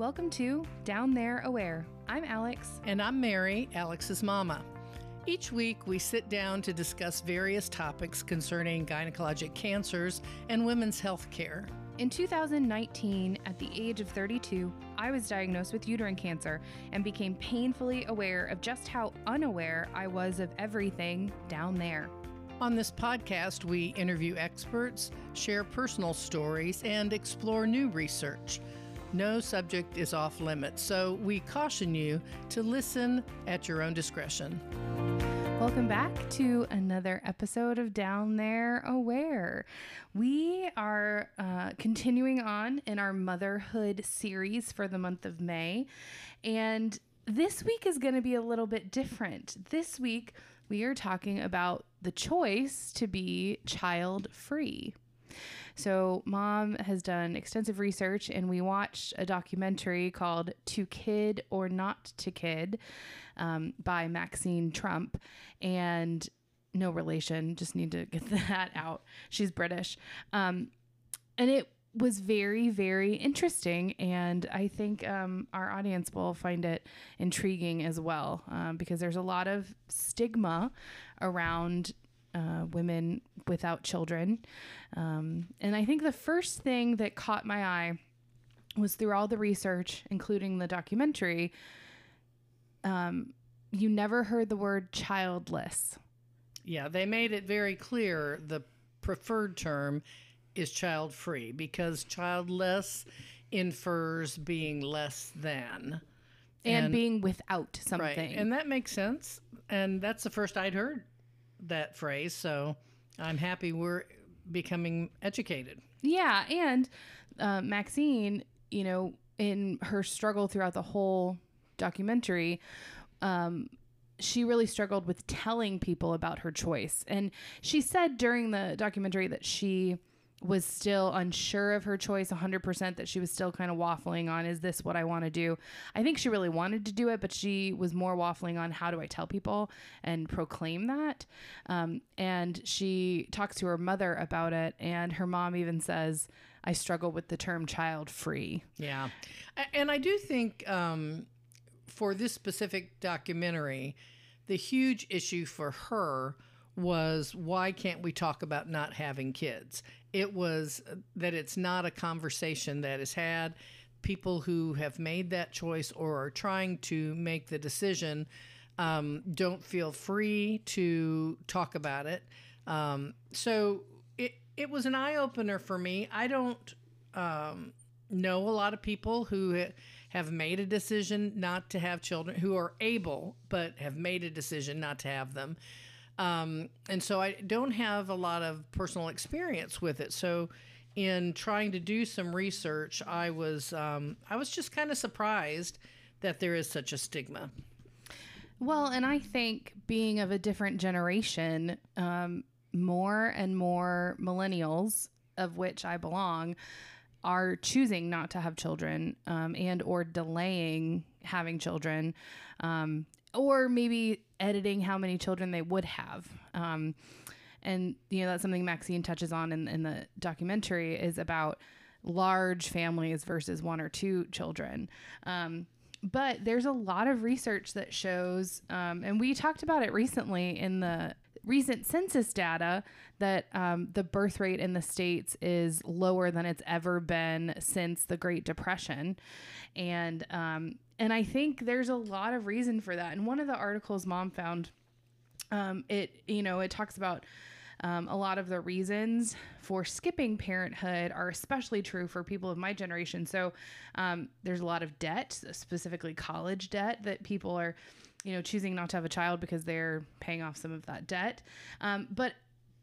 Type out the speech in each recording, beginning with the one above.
Welcome to Down There Aware. I'm Alex. And I'm Mary, Alex's mama. Each week, we sit down to discuss various topics concerning gynecologic cancers and women's health care. In 2019, at the age of 32, I was diagnosed with uterine cancer and became painfully aware of just how unaware I was of everything down there. On this podcast, we interview experts, share personal stories, and explore new research. No subject is off limits, so we caution you to listen at your own discretion. Welcome back to another episode of Down There Aware. We are uh, continuing on in our motherhood series for the month of May. And this week is going to be a little bit different. This week, we are talking about the choice to be child free. So, mom has done extensive research, and we watched a documentary called To Kid or Not to Kid um, by Maxine Trump. And no relation, just need to get that out. She's British. Um, and it was very, very interesting. And I think um, our audience will find it intriguing as well um, because there's a lot of stigma around uh, women without children. Um, and I think the first thing that caught my eye was through all the research, including the documentary, um, you never heard the word childless. Yeah, they made it very clear the preferred term is child free because childless infers being less than. And, and, being without something. Right. And that makes sense. And that's the first I'd heard that phrase. So I'm happy we're becoming educated. Yeah. And uh, Maxine, you know, in her struggle throughout the whole documentary, um, she really struggled with telling people about her choice. And she said during the documentary that she was still unsure of her choice 100% that she was still kind of waffling on is this what I want to do? I think she really wanted to do it but she was more waffling on how do I tell people and proclaim that. Um, and she talks to her mother about it and her mom even says I struggle with the term child free. Yeah. And I do think um, for this specific documentary the huge issue for her was why can't we talk about not having kids? It was that it's not a conversation that is had. People who have made that choice or are trying to make the decision um, don't feel free to talk about it. Um, so it it was an eye opener for me. I don't um, know a lot of people who have made a decision not to have children, who are able but have made a decision not to have them. Um, and so I don't have a lot of personal experience with it. So in trying to do some research, I was um, I was just kind of surprised that there is such a stigma. Well, and I think being of a different generation, um, more and more millennials, of which I belong, are choosing not to have children um, and or delaying having children um, or maybe editing how many children they would have. Um, and you know that's something Maxine touches on in, in the documentary is about large families versus one or two children. Um, but there's a lot of research that shows, um, and we talked about it recently in the recent census data that um, the birth rate in the states is lower than it's ever been since the Great Depression, and um, and I think there's a lot of reason for that. And one of the articles mom found, um, it you know it talks about. Um, a lot of the reasons for skipping parenthood are especially true for people of my generation. So um, there's a lot of debt, specifically college debt, that people are you know, choosing not to have a child because they're paying off some of that debt. Um, but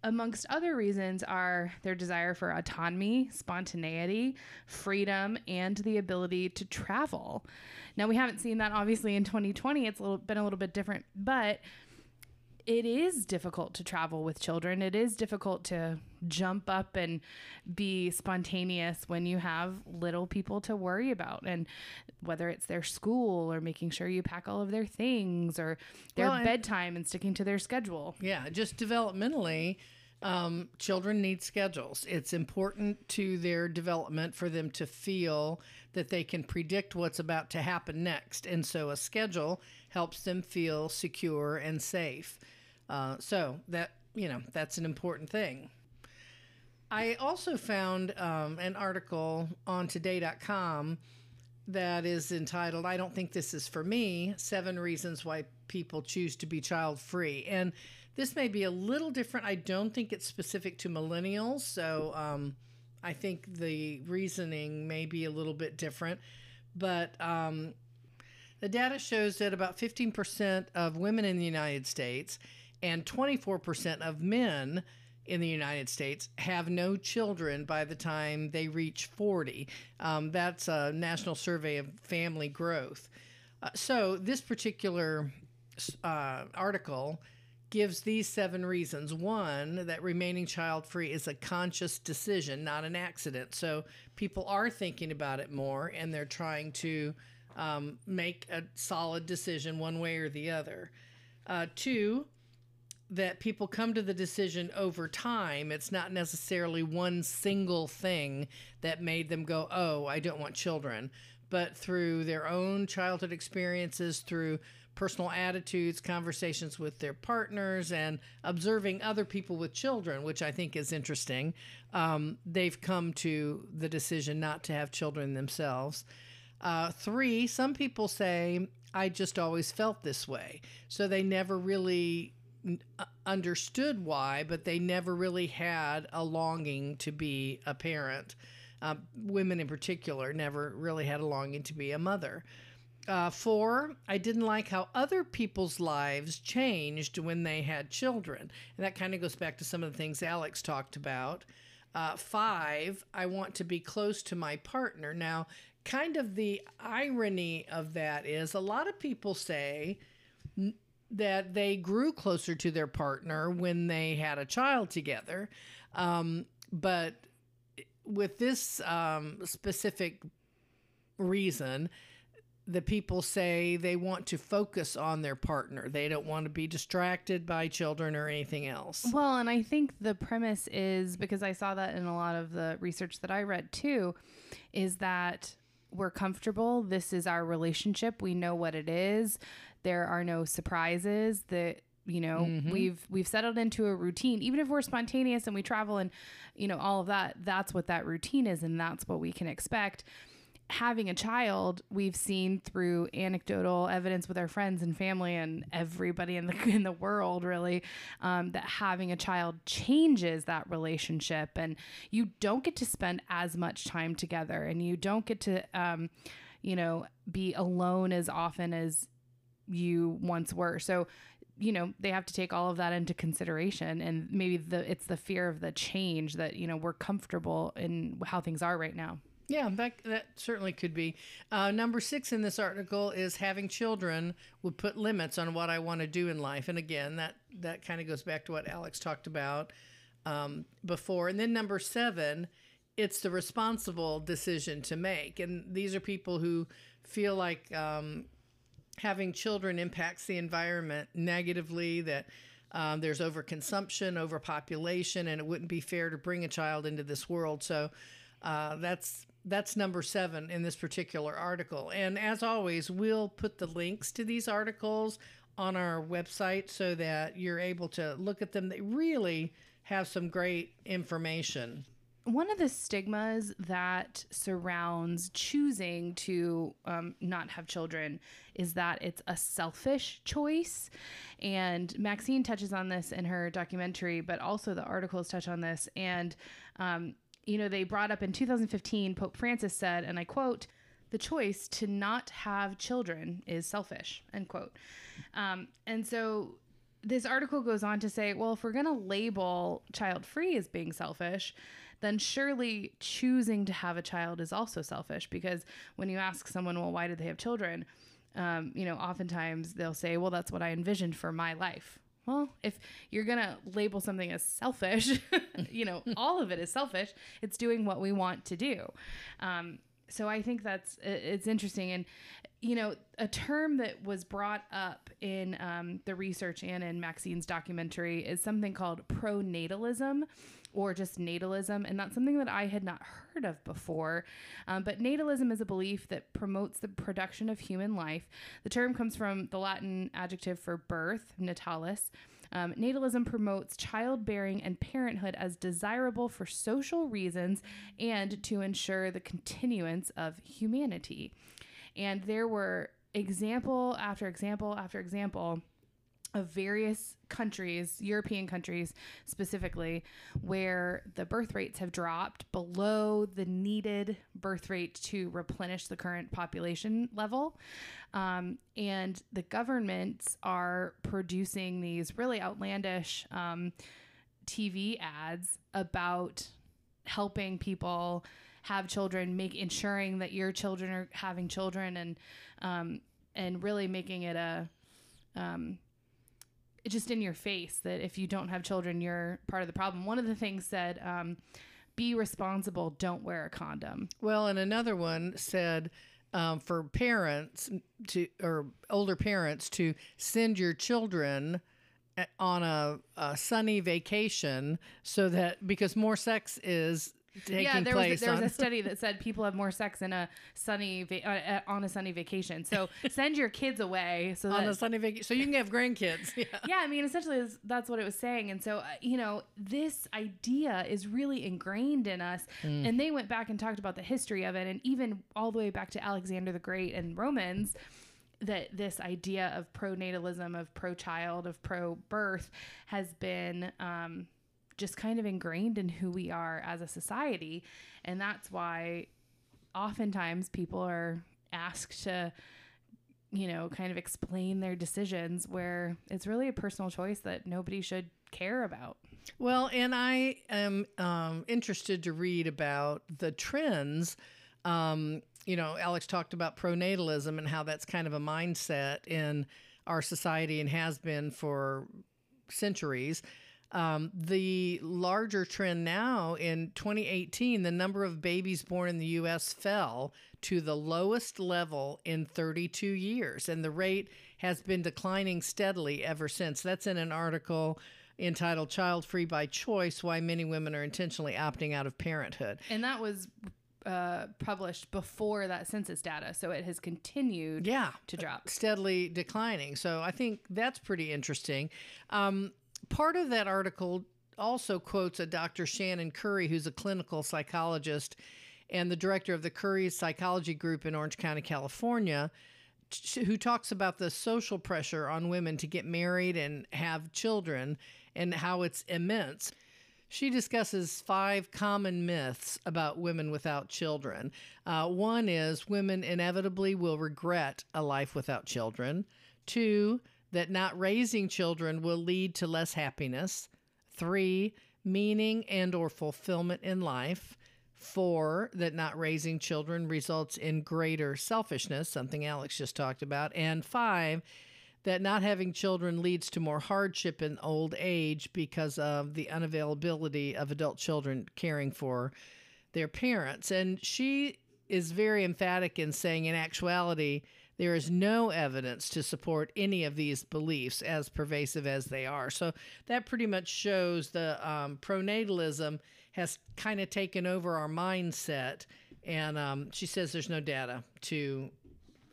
amongst other reasons are their desire for autonomy, spontaneity, freedom, and the ability to travel. Now we haven't seen that obviously in 2020. It's a little, been a little bit different, but it is difficult to travel with children. It is difficult to jump up and be spontaneous when you have little people to worry about. And whether it's their school or making sure you pack all of their things or their well, bedtime and sticking to their schedule. Yeah, just developmentally, Um, children need schedules. It's important to their development for them to feel that they can predict what's about to happen next. And so a schedule helps them feel secure and safe. Uh, so that, you know, that's an important thing. I also found um, an article on today.com that is entitled, I Don't Think This Is For Me Seven Reasons Why People Choose to Be Child Free. And this may be a little different. I don't think it's specific to millennials. So um, I think the reasoning may be a little bit different. But um, the data shows that about 15% of women in the United States and 24% of men in the United States have no children by the time they reach 40. Um, that's a national survey of family growth. Uh, so, this particular uh, article gives these seven reasons. One, that remaining child free is a conscious decision, not an accident. So, people are thinking about it more and they're trying to um, make a solid decision one way or the other. Uh, two, that people come to the decision over time. It's not necessarily one single thing that made them go, oh, I don't want children, but through their own childhood experiences, through personal attitudes, conversations with their partners, and observing other people with children, which I think is interesting. Um, they've come to the decision not to have children themselves. Uh, three, some people say, I just always felt this way. So they never really uh, understood why, but they never really had a longing to be a parent. Uh, women in particular never really had a longing to be a mother. Uh, four, I didn't like how other people's lives changed when they had children. And that kind of goes back to some of the things Alex talked about. Uh, five, I want to be close to my partner. Now, kind of the irony of that is a lot of people say, that they grew closer to their partner when they had a child together. Um, but with this um, specific reason, the people say they want to focus on their partner. They don't want to be distracted by children or anything else. Well, and I think the premise is because I saw that in a lot of the research that I read too, is that we're comfortable. This is our relationship. We know what it is. There are no surprises that you know mm-hmm. we've we've settled into a routine even if we're spontaneous and we travel and you know all of that that's what that routine is and that's what we can expect having a child we've seen through anecdotal evidence with our friends and family and everybody in the in the world really um, that having a child changes that relationship and you don't get to spend as much time together and you don't get to um, you know be alone as often as you once were. So, you know, they have to take all of that into consideration and maybe the it's the fear of the change that, you know, we're comfortable in how things are right now. Yeah, that that certainly could be. Uh, number six in this article is having children would put limits on what I want to do in life, and again, that that kind of goes back to what Alex talked about um, before. And then number seven, it's the responsible decision to make, and these are people who feel like um, having children impacts the environment negatively, that um, there's overconsumption, overpopulation, and it wouldn't be fair to bring a child into this world. So uh, that's that's number seven in this particular article. And as always, we'll put the links to these articles on our website so that you're able to look at them. They really have some great information one of the stigmas that surrounds choosing to um, not have children is that it's a selfish choice. And Maxine touches on this in her documentary, but also the articles touch on this. And, um, you know, they brought up in 2015, Pope Francis said, and I quote, the choice to not have children is selfish, end quote. Um, and so this article goes on to say, well, if we're going to label child free as being selfish, then surely choosing to have a child is also selfish because when you ask someone, well, why did they have children? Um, you know, oftentimes they'll say, well, that's what I envisioned for my life. Well, if you're going to label something as selfish, you know, all of it is selfish. It's doing what we want to do. Um, so I think that's it's interesting, and you know, a term that was brought up in um, the research and in Maxine's documentary is something called pronatalism, or just natalism, and that's something that I had not heard of before. Um, but natalism is a belief that promotes the production of human life. The term comes from the Latin adjective for birth, natalis. Um, natalism promotes childbearing and parenthood as desirable for social reasons and to ensure the continuance of humanity. And there were example after example after example of various countries, European countries specifically, where the birth rates have dropped below the needed birth rate to replenish the current population level. Um, and the governments are producing these really outlandish um, TV ads about helping people have children, make ensuring that your children are having children, and um, and really making it a um, just in your face that if you don't have children, you're part of the problem. One of the things said, um, "Be responsible. Don't wear a condom." Well, and another one said um, for parents to or older parents to send your children on a, a sunny vacation so that because more sex is taking yeah, there place was there was a study that said people have more sex in a sunny va- uh, uh, on a sunny vacation. So send your kids away so on that a sunny vacation so you can have grandkids. Yeah. yeah, I mean, essentially, that's- what it was saying. And so, uh, you know, this idea is really ingrained in us. And they went back and talked about the history of it, and even all the way back to Alexander the Great and Romans. That this idea of pronatalism, of pro child, of pro birth has been um, just kind of ingrained in who we are as a society. And that's why oftentimes people are asked to you know, kind of explain their decisions where it's really a personal choice that nobody should care about. Well, and I am um, interested to read about the trends. Um, you know, Alex talked about pronatalism and how that's kind of a mindset in our society and has been for centuries. Um, the larger trend now in 2018, the number of babies born in the U.S. fell to the lowest level in 32 years, and the rate has been declining steadily ever since. That's in an article entitled Child Free by Choice Why Many Women Are Intentionally Opting Out of Parenthood. And that was uh, published before that census data. So it has continued Yeah. to drop. steadily declining. So I think that's pretty interesting. Um, part of that article also quotes a Dr. Shannon Curry, who's a clinical psychologist and the director of the Curry Psychology Group in Orange County, California, who talks about the social pressure on women to get married and have children and how it's immense. She discusses five common myths about women without children. Uh, one is women inevitably will regret a life without children. Two, that not raising children will lead to less happiness. Three, meaning and or fulfillment in life. Four, that not raising children results in greater selfishness, something Alex just talked about. And five, that not having children leads to more hardship in old age because of the unavailability of adult children caring for their parents. And she is very emphatic in saying, in actuality, there is no evidence to support any of these beliefs, as pervasive as they are. So that pretty much shows the um, pronatalism has kind of taken over our mindset. And um, she says there's no data to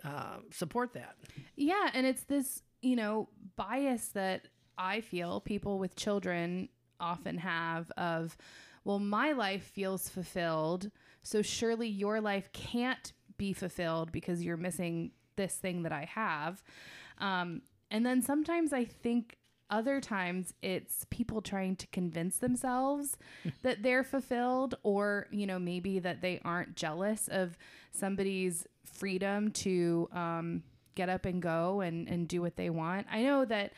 uh, support that. Yeah, and it's this, you know, bias that I feel people with children often have of, well, my life feels fulfilled, so surely your life can't be fulfilled because you're missing this thing that I have. Um, and then sometimes I think other times it's people trying to convince themselves that they're fulfilled or you know maybe that they aren't jealous of somebody's freedom to um, get up and go and, and do what they want i know that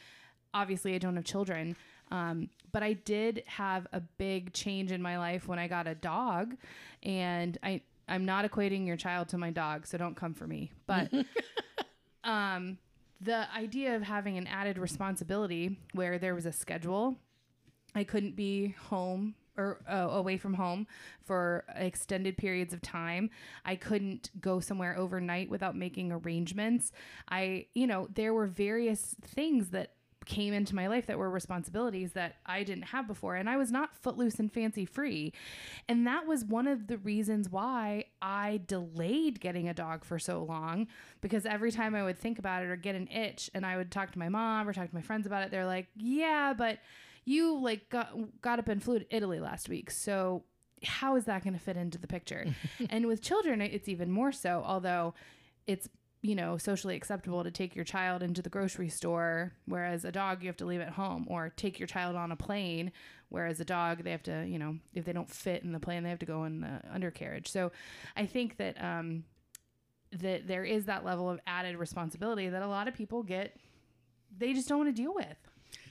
obviously i don't have children um, but i did have a big change in my life when i got a dog and i i'm not equating your child to my dog so don't come for me but um, the idea of having an added responsibility where there was a schedule, I couldn't be home or uh, away from home for extended periods of time. I couldn't go somewhere overnight without making arrangements. I, you know, there were various things that came into my life that were responsibilities that I didn't have before. And I was not footloose and fancy free. And that was one of the reasons why I delayed getting a dog for so long because every time I would think about it or get an itch and I would talk to my mom or talk to my friends about it, they're like, yeah, but you like got, got up and flew to Italy last week. So how is that going to fit into the picture? and with children, it's even more so, although it's you know, socially acceptable to take your child into the grocery store, whereas a dog you have to leave at home, or take your child on a plane, whereas a dog they have to, you know, if they don't fit in the plane, they have to go in the undercarriage. So I think that um, that there is that level of added responsibility that a lot of people get, they just don't want to deal with.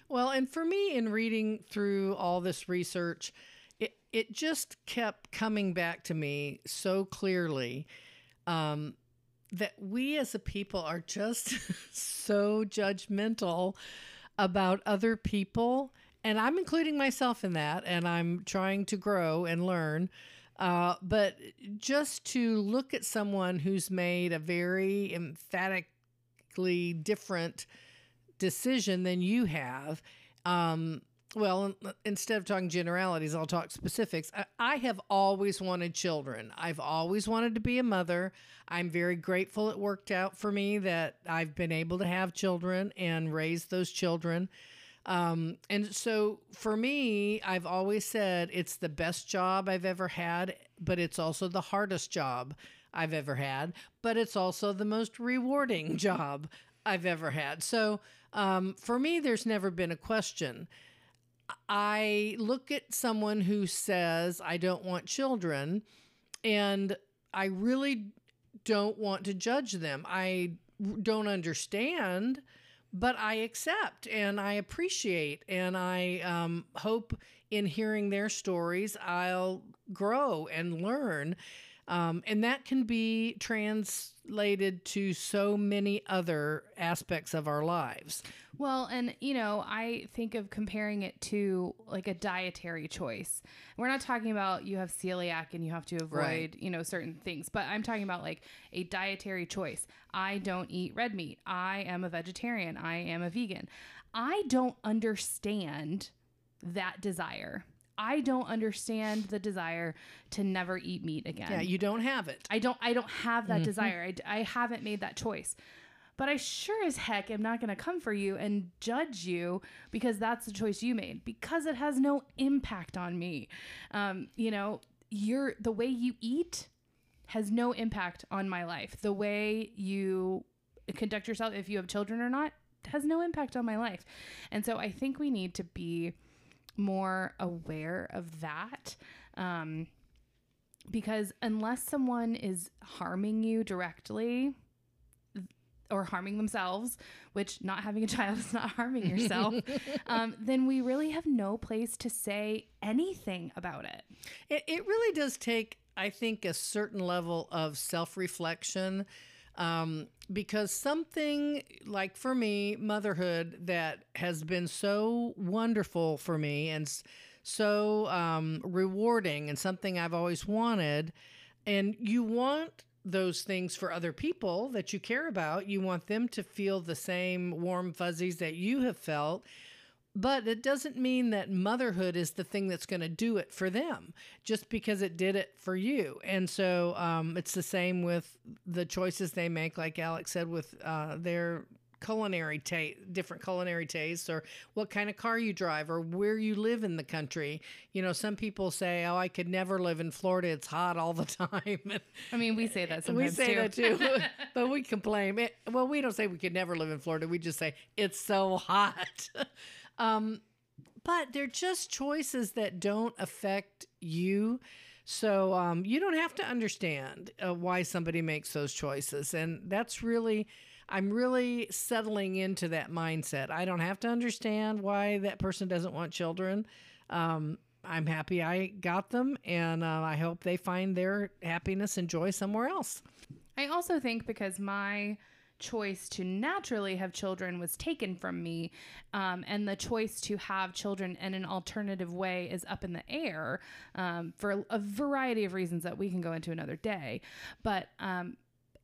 Well, and for me, in reading through all this research, it, it just kept coming back to me so clearly. Um, that we as a people are just so judgmental about other people. And I'm including myself in that, and I'm trying to grow and learn. Uh, but just to look at someone who's made a very emphatically different decision than you have, um, well, instead of talking generalities, I'll talk specifics. I, I, have always wanted children. I've always wanted to be a mother. I'm very grateful it worked out for me that I've been able to have children and raise those children. Um, and so for me, I've always said it's the best job I've ever had, but it's also the hardest job I've ever had, but it's also the most rewarding job I've ever had. So um, for me, there's never been a question. I look at someone who says, I don't want children, and I really don't want to judge them. I don't understand, but I accept and I appreciate, and I um, hope in hearing their stories, I'll grow and learn. Um, and that can be translated to so many other aspects of our lives. Well, and you know, I think of comparing it to like a dietary choice. We're not talking about you have celiac and you have to avoid, right. you know, certain things, but I'm talking about like a dietary choice. I don't eat red meat. I am a vegetarian. I am a vegan. I don't understand that desire. I don't understand the desire to never eat meat again. Yeah, you don't have it. I don't I don't have that mm-hmm. desire. I, I haven't made that choice. But I sure as heck am not going to come for you and judge you because that's the choice you made because it has no impact on me. Um, you know, you're the way you eat has no impact on my life. The way you conduct yourself, if you have children or not, has no impact on my life. And so I think we need to be more aware of that. Um, because unless someone is harming you directly or harming themselves, which not having a child is not harming yourself, um, then we really have no place to say anything about it. It, it really does take, I think, a certain level of self reflection um, because something like for me, motherhood that has been so wonderful for me and so um, rewarding and something I've always wanted. And you want those things for other people that you care about. You want them to feel the same warm fuzzies that you have felt. But it doesn't mean that motherhood is the thing that's going to do it for them just because it did it for you. And so um, it's the same with the choices they make, like Alex said, with uh, their culinary taste, different culinary tastes, or what kind of car you drive, or where you live in the country. You know, some people say, "Oh, I could never live in Florida; it's hot all the time." I mean, we say that sometimes. We say too. that too, but we complain. It, well, we don't say we could never live in Florida. We just say it's so hot. Um, but they're just choices that don't affect you. So um, you don't have to understand uh, why somebody makes those choices. And that's really, I'm really settling into that mindset. I don't have to understand why that person doesn't want children. Um, I'm happy I got them, and uh, I hope they find their happiness and joy somewhere else. I also think because my choice to naturally have children was taken from me, um, and the choice to have children in an alternative way is up in the air um, for a variety of reasons that we can go into another day. But um,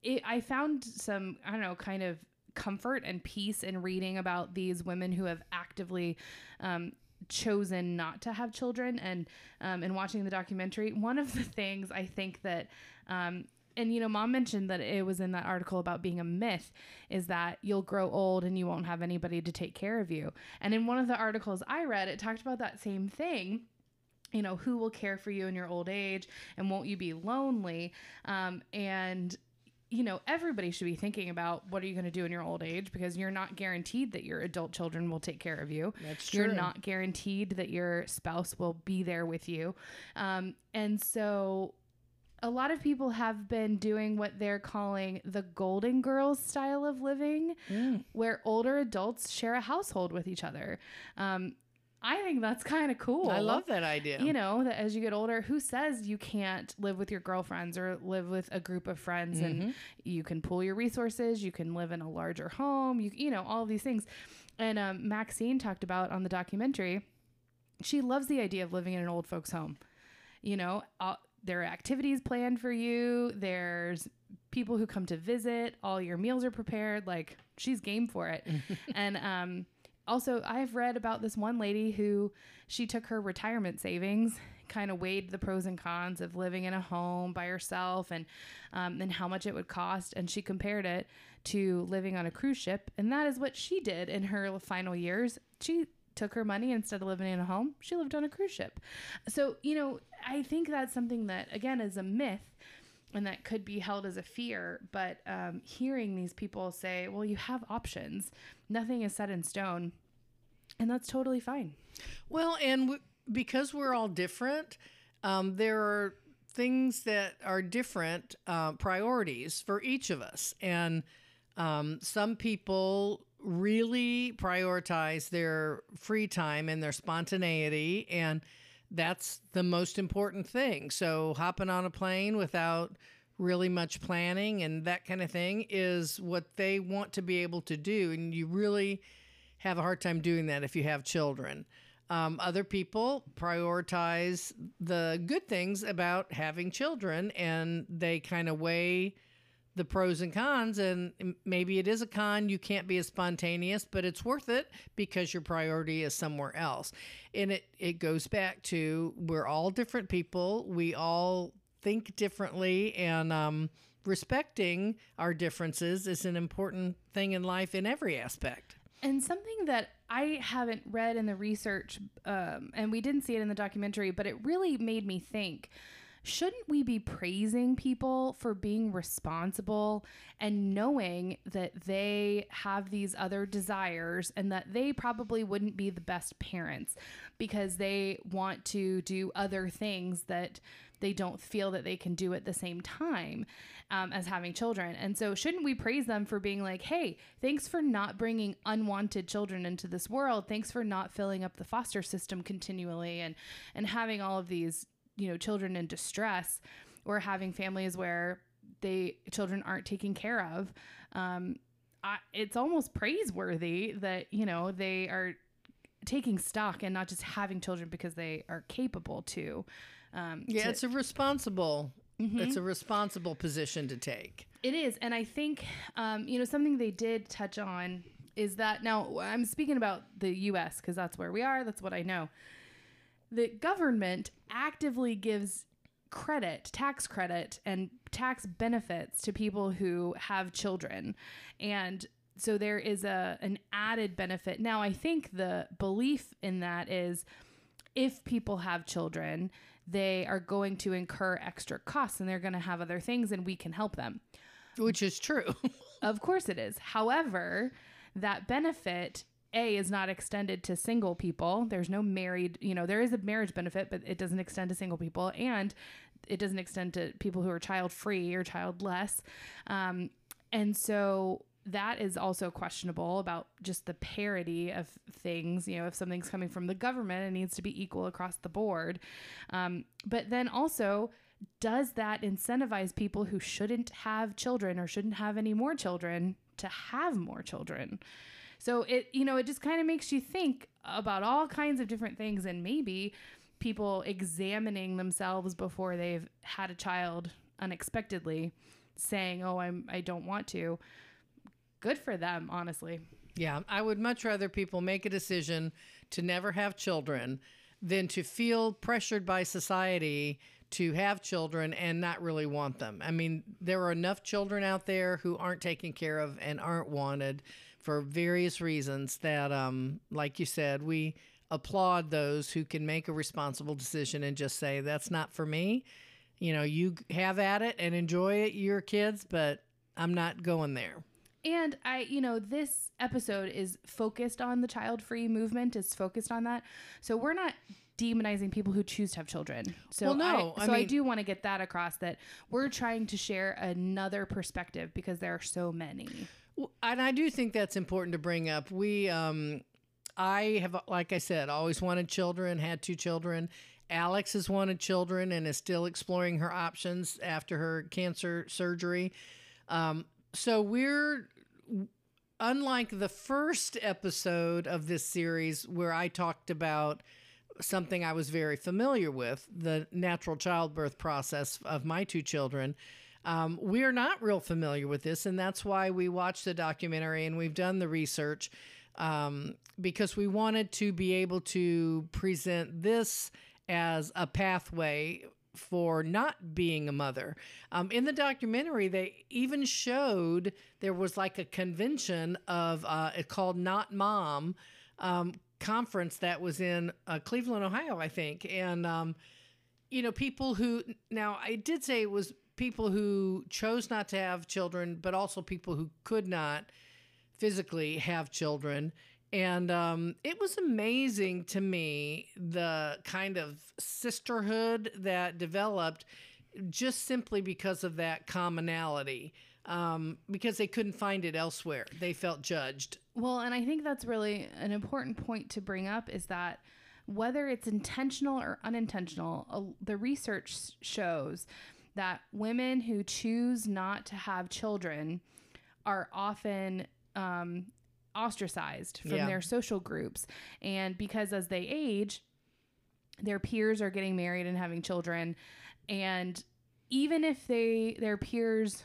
it, I found some, I don't know, kind of comfort and peace in reading about these women who have actively um, chosen not to have children and um, watching the documentary one of the things i think that um, and you know mom mentioned that it was in that article about being a myth is that you'll grow old and you won't have anybody to take care of you and in one of the articles i read it talked about that same thing you know who will care for you in your old age and won't you be lonely um, and you know, everybody should be thinking about what are you going to do in your old age because you're not guaranteed that your adult children will take care of you. That's true. You're not guaranteed that your spouse will be there with you. Um, and so a lot of people have been doing what they're calling the Golden Girls style of living, Mm. where older adults share a household with each other. Um, I think that's kind of cool. I love that idea. You know, that as you get older, who says you can't live with your girlfriends or live with a group of friends Mm-hmm. and you can pool your resources, you can live in a larger home, you you know, all of these things. And um, Maxine talked about on the documentary, she loves the idea of living in an old folks home. You know, uh, there are activities planned for you, there's people who come to visit, all your meals are prepared, like she's game for it. and um also I've read about this one lady who she took her retirement savings, kind of weighed the pros and cons of living in a home by herself and um, and how much it would cost, and she compared it to living on a cruise ship, and that is what she did in her final years. She took her money instead of living in a home, she lived on a cruise ship. So you know, I think that's something that again is a myth and that could be held as a fear. But um, hearing these people say, well, you have options, nothing is set in stone, and that's totally fine. Well, and w- because we're all different, um, there are things that are different uh, priorities for each of us. And um, some people really prioritize their free time and their spontaneity. And that's the most important thing. So, hopping on a plane without really much planning and that kind of thing is what they want to be able to do. And you really have a hard time doing that if you have children. Um, other people prioritize the good things about having children and they kind of weigh the pros and cons. And maybe it is a con, you can't be as spontaneous, but it's worth it because your priority is somewhere else. And it, it goes back to we're all different people, we all think differently, and um, respecting our differences is an important thing in life in every aspect. And something that I haven't read in the research, um, and we didn't see it in the documentary, but it really made me think shouldn't we be praising people for being responsible and knowing that they have these other desires and that they probably wouldn't be the best parents because they want to do other things that they don't feel that they can do at the same time um, as having children. And so, shouldn't we praise them for being like, hey, thanks for not bringing unwanted children into this world. Thanks for not filling up the foster system continually and, and having all of these, you know, children in distress or having families where they children aren't taken care of. Um, I, it's almost praiseworthy that, you know, they are taking stock and not just having children because they are capable to. Um, Yeah, to- it's a responsible. Mhm. It's a responsible position to take. It is, and I think um, you know something they did touch on is that now I'm speaking about the U.S. because that's where we are. That's what I know. The government actively gives credit, tax credit, and tax benefits to people who have children, and so there is a an added benefit. Now, I think the belief in that is if people have children, they are going to incur extra costs and they're going to have other things, and we can help them. Which is true. Of course it is. However, that benefit A is not extended to single people. There's no married, you know, there is a marriage benefit, but it doesn't extend to single people and it doesn't extend to people who are child free or childless. Um, and so that is also questionable about just the parity of things. You know, if something's coming from the government, it needs to be equal across the board. Um, but then also, does that incentivize people who shouldn't have children or shouldn't have any more children to have more children. So it, you know, it just kind of makes you think about all kinds of different things and maybe people examining themselves before they've had a child unexpectedly saying, "Oh, I'm I don't want to." Good for them, honestly. Yeah, I would much rather people make a decision to never have children than to feel pressured by society to have children and not really want them. I mean, there are enough children out there who aren't taken care of and aren't wanted for various reasons that um like you said, we applaud those who can make a responsible decision and just say that's not for me. You know, you have at it and enjoy it, your kids, but I'm not going there. And I, you know, this episode is focused on the child free movement, is focused on that. So we're not demonizing people who choose to have children. So Well, no, I, I so I, mean- do want to get that across that we're trying to share another perspective because there are so many. And I do think that's important to bring up. We, um, I have, like I said, always wanted children, had two children. Alex has wanted children and is still exploring her options after her cancer surgery. Um, so we're, unlike the first episode of this series where I talked about something I was very familiar with the natural childbirth process of my two children. Um, we are not real familiar with this, and that's why we watched the documentary and we've done the research um, because we wanted to be able to present this as a pathway for not being a mother. Um, in the documentary, they even showed there was like a convention of uh, it called Not Mom um, conference that was in uh, Cleveland, Ohio, I think, and um, you know people who now I did say it was people who chose not to have children, but also people who could not physically have children. And um, it was amazing to me the kind of sisterhood that developed just simply because of that commonality, um, because they couldn't find it elsewhere. They felt judged. Well, and I think that's really an important point to bring up is that whether it's intentional or unintentional, uh, the research shows that women who choose not to have children are often um, ostracized from Yeah. their social groups. And because as they age, their peers are getting married and having children. And even if they their peers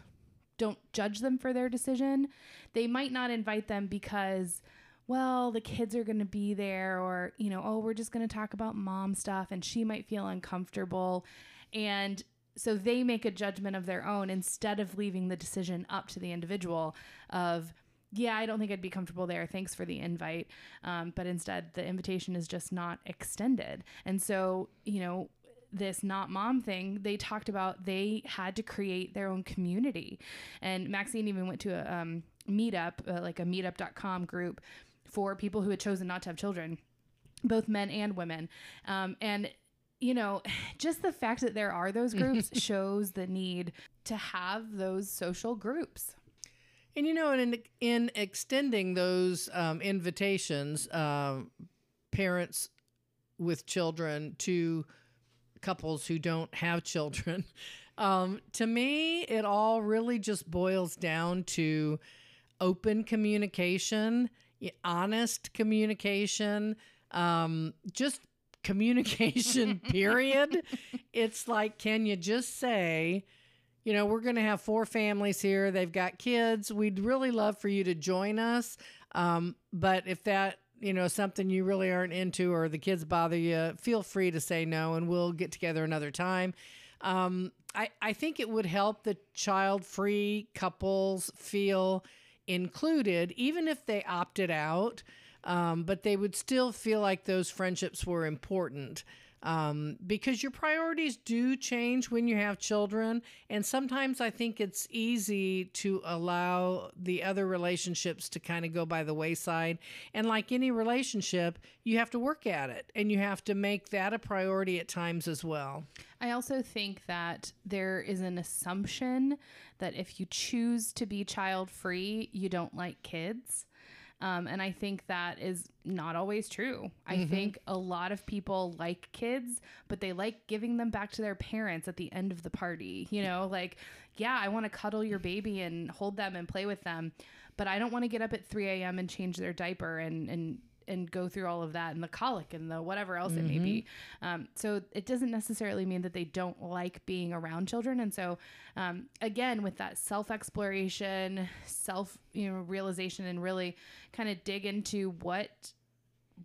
don't judge them for their decision, they might not invite them because well, the kids are going to be there or, you know, oh, we're just going to talk about mom stuff and she might feel uncomfortable. And so they make a judgment of their own instead of leaving the decision up to the individual of yeah, I don't think I'd be comfortable there. Thanks for the invite. Um, but instead, the invitation is just not extended. And so, you know, this not mom thing, they talked about they had to create their own community. And Maxine even went to a um, meetup, uh, like a meetup.com group for people who had chosen not to have children, both men and women. Um, and you know, just the fact that there are those groups shows the need to have those social groups. And you know, in in extending those um, invitations, um, parents with children to couples who don't have children, um, to me, it all really just boils down to open communication, honest communication, um, just communication. period. it's like, can you just say? you know, we're going to have four families here. They've got kids. We'd really love for you to join us. Um, but if that, you know, something you really aren't into or the kids bother you, feel free to say no and we'll get together another time. Um, I, I think it would help the child free couples feel included, even if they opted out, um, but they would still feel like those friendships were important um, because your priorities do change when you have children. And sometimes I think it's easy to allow the other relationships to kind of go by the wayside. And like any relationship, you have to work at it and you have to make that a priority at times as well. I also think that there is an assumption that if you choose to be child free, you don't like kids. Um, and I think that is not always true. I Mm-hmm. think a lot of people like kids, but they like giving them back to their parents at the end of the party. You know, like, yeah, I want to cuddle your baby and hold them and play with them, but I don't want to get up at 3 a.m. and change their diaper and, and, and go through all of that and the colic and the whatever else it may be. Um, so it doesn't necessarily mean that they don't like being around children. And so, um, again, with that self exploration, self you know realization, and really kind of dig into what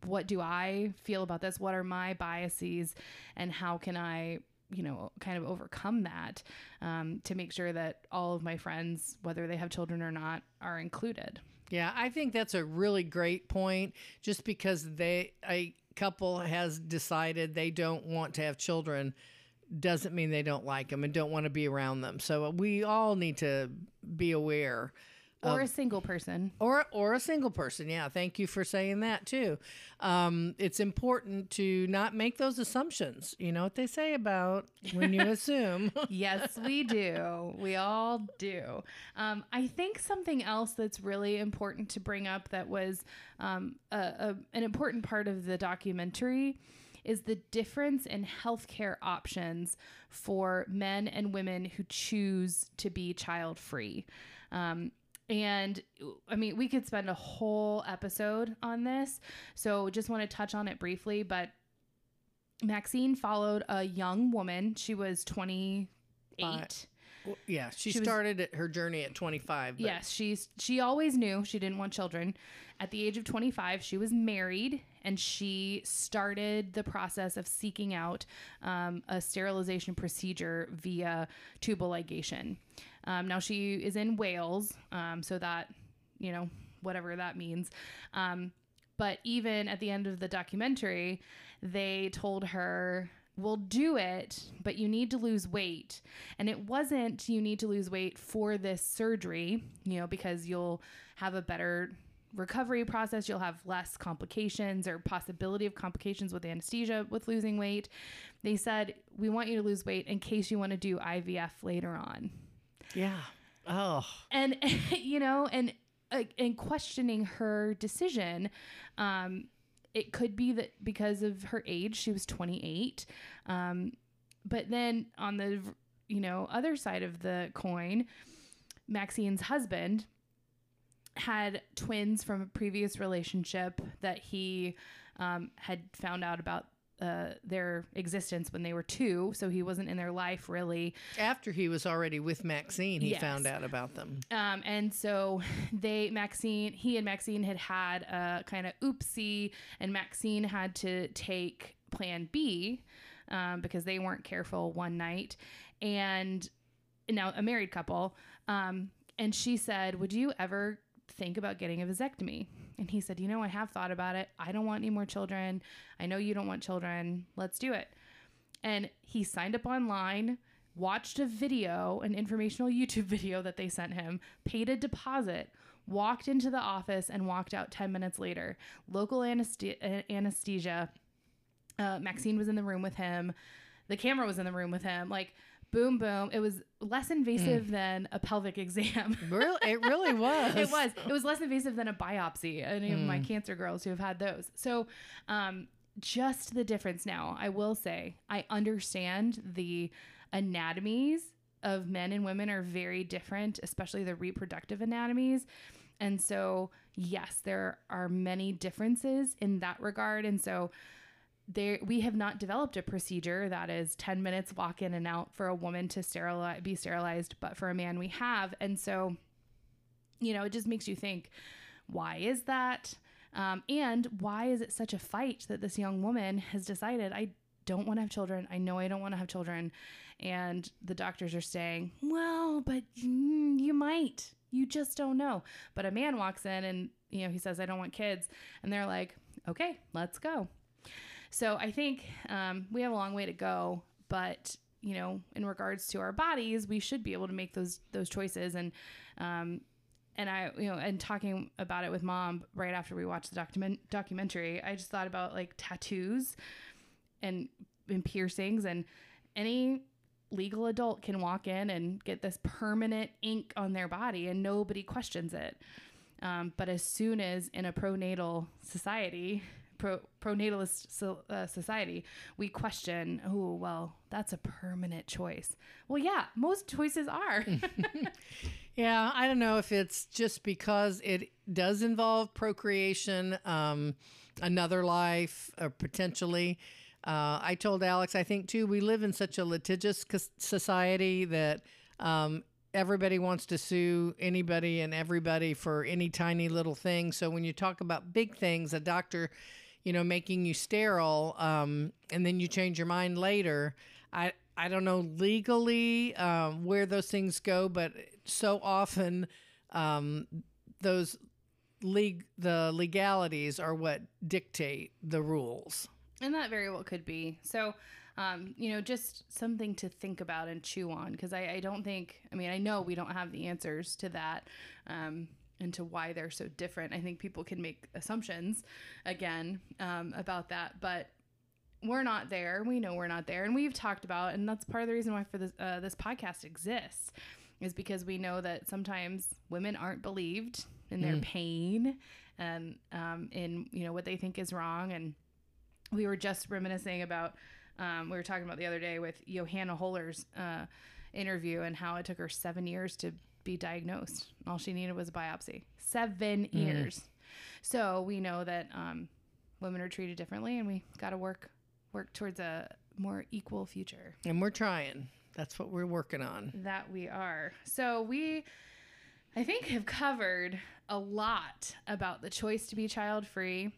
what do I feel about this? What are my biases, and how can I you know kind of overcome that um, to make sure that all of my friends, whether they have children or not, are included. Yeah, I think that's a really great point. Just because they a couple has decided they don't want to have children doesn't mean they don't like them and don't want to be around them. So we all need to be aware. Or a single person. Or, or a single person. Yeah, thank you for saying that too. Um, it's important to not make those assumptions. You know what they say about when you assume. yes, we do. We all do. Um, I think something else that's really important to bring up that was um, a, a, an important part of the documentary is the difference in healthcare options for men and women who choose to be child free. Um, and I mean, we could spend a whole episode on this. So just want to touch on it briefly. But Maxine followed a young woman. She was 28. Five. Well, yeah, she, She started at her journey at 25. but- Yes, she's she always knew she didn't want children. At the age of 25, she was married and she started the process of seeking out um, a sterilization procedure via tubal ligation. Um, now she is in Wales, um, so that you know whatever that means. Um, but even at the end of the documentary, they told her, We'll do it, but you need to lose weight. And it wasn't you need to lose weight for this surgery, you know, because you'll have a better recovery process, you'll have less complications or possibility of complications with anesthesia with losing weight. They said, We want you to lose weight in case you want to do IVF later on Yeah. Oh. and you know and and questioning her decision um it could be that because of her age she was 28 um but then on the you know other side of the coin maxine's husband had twins from a previous relationship that he um, had found out about uh, their existence when they were two so he wasn't in their life really After he was already with Maxine, he Yes. found out about them. Um, and so they, Maxine, he and Maxine had had a kind of oopsie, and Maxine had to take Plan B um, because they weren't careful one night. And now a married couple. Um, and she said, Would you ever think about getting a vasectomy? And he said, You know, I have thought about it. I don't want any more children. I know you don't want children. Let's do it. And he signed up online, watched a video, an informational YouTube video that they sent him, paid a deposit, walked into the office, and walked out 10 minutes later. Local anesthe- anesthesia. Uh, Maxine was in the room with him. The camera was in the room with him. Like, boom, boom. It was less invasive than a pelvic exam. Really, it really was. it was. It was less invasive than a biopsy. Any of my cancer girls who have had those. So, um, just the difference now. I will say, I understand the anatomies of men and women are very different, especially the reproductive anatomies. And so, yes, there are many differences in that regard. And so, there we have not developed a procedure that is 10 minutes walk in and out for a woman to sterilize be sterilized but for a man we have. And so you know it just makes you think why is that? Um, and why is it such a fight that this young woman has decided i don't want to have children. I know i don't want to have children. And the doctors are saying well but you might. You just don't know. But a man walks in and you know he says i don't want kids. And they're like okay let's go so I think um, we have a long way to go, but you know, in regards to our bodies, we should be able to make those those choices. And um, and I, you know, and talking about it with mom right after we watched the document documentary, I just thought about like tattoos and and piercings, and any legal adult can walk in and get this permanent ink on their body, and nobody questions it. Um, but as soon as in a pronatal society, pro, pronatalist so, uh, society, we question, oh, well, that's a permanent choice. Well, yeah, most choices are. Yeah, I don't know if it's just because it does involve procreation, um, another life, or potentially. Uh, I told Alex, I think too, we live in such a litigious society that um, everybody wants to sue anybody and everybody for any tiny little thing. So when you talk about big things, a doctor, you know, making you sterile, um, and then you change your mind later, I I don't know legally um, where those things go, but so often um, those leg the legalities are what dictate the rules. And that very well could be. So, um, you know, just something to think about and chew on because I, I, don't think, I mean, I know we don't have the answers to that um, and to why they're so different. I think people can make assumptions again um, about that, but we're not there. We know we're not there. And we've talked about, and that's part of the reason why for this, uh, this podcast exists is because we know that sometimes women aren't believed in their mm. pain and um, in, you know, what they think is wrong. And, we were just reminiscing about um, we were talking about the other day with Johanna Holler's uh, interview and how it took her seven years to be diagnosed. All she needed was a biopsy. Seven mm. years. So we know that um, women are treated differently, and we got to work work towards a more equal future. And we're trying. That's what we're working on. That we are. So we, I think, have covered a lot about the choice to be child free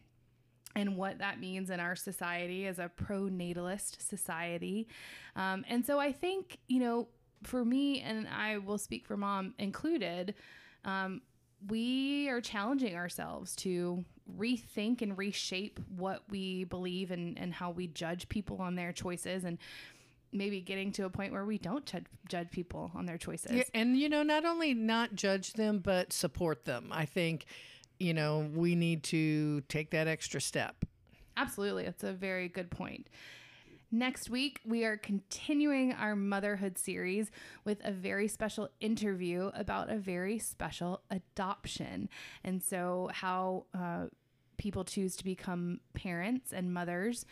and what that means in our society as a pro-natalist society. Um, and so I think, you know, for me, and I will speak for mom included, um, we are challenging ourselves to rethink and reshape what we believe and, and how we judge people on their choices and maybe getting to a point where we don't judge, judge people on their choices. Yeah, and, you know, not only not judge them, but support them. I think you know, we need to take that extra step. Absolutely. That's a very good point. Next week, we are continuing our motherhood series with a very special interview about a very special adoption. And so, how uh, people choose to become parents and mothers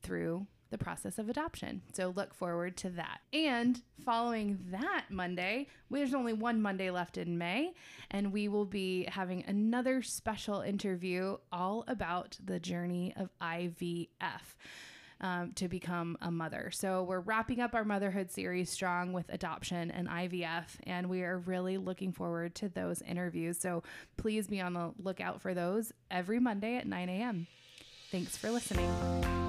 through the process of adoption. So look forward to that. And following that Monday, there's only one Monday left in May, and we will be having another special interview all about the journey of IVF. Um, to become a mother. So, we're wrapping up our motherhood series strong with adoption and IVF, and we are really looking forward to those interviews. So, please be on the lookout for those every Monday at 9 a.m. Thanks for listening.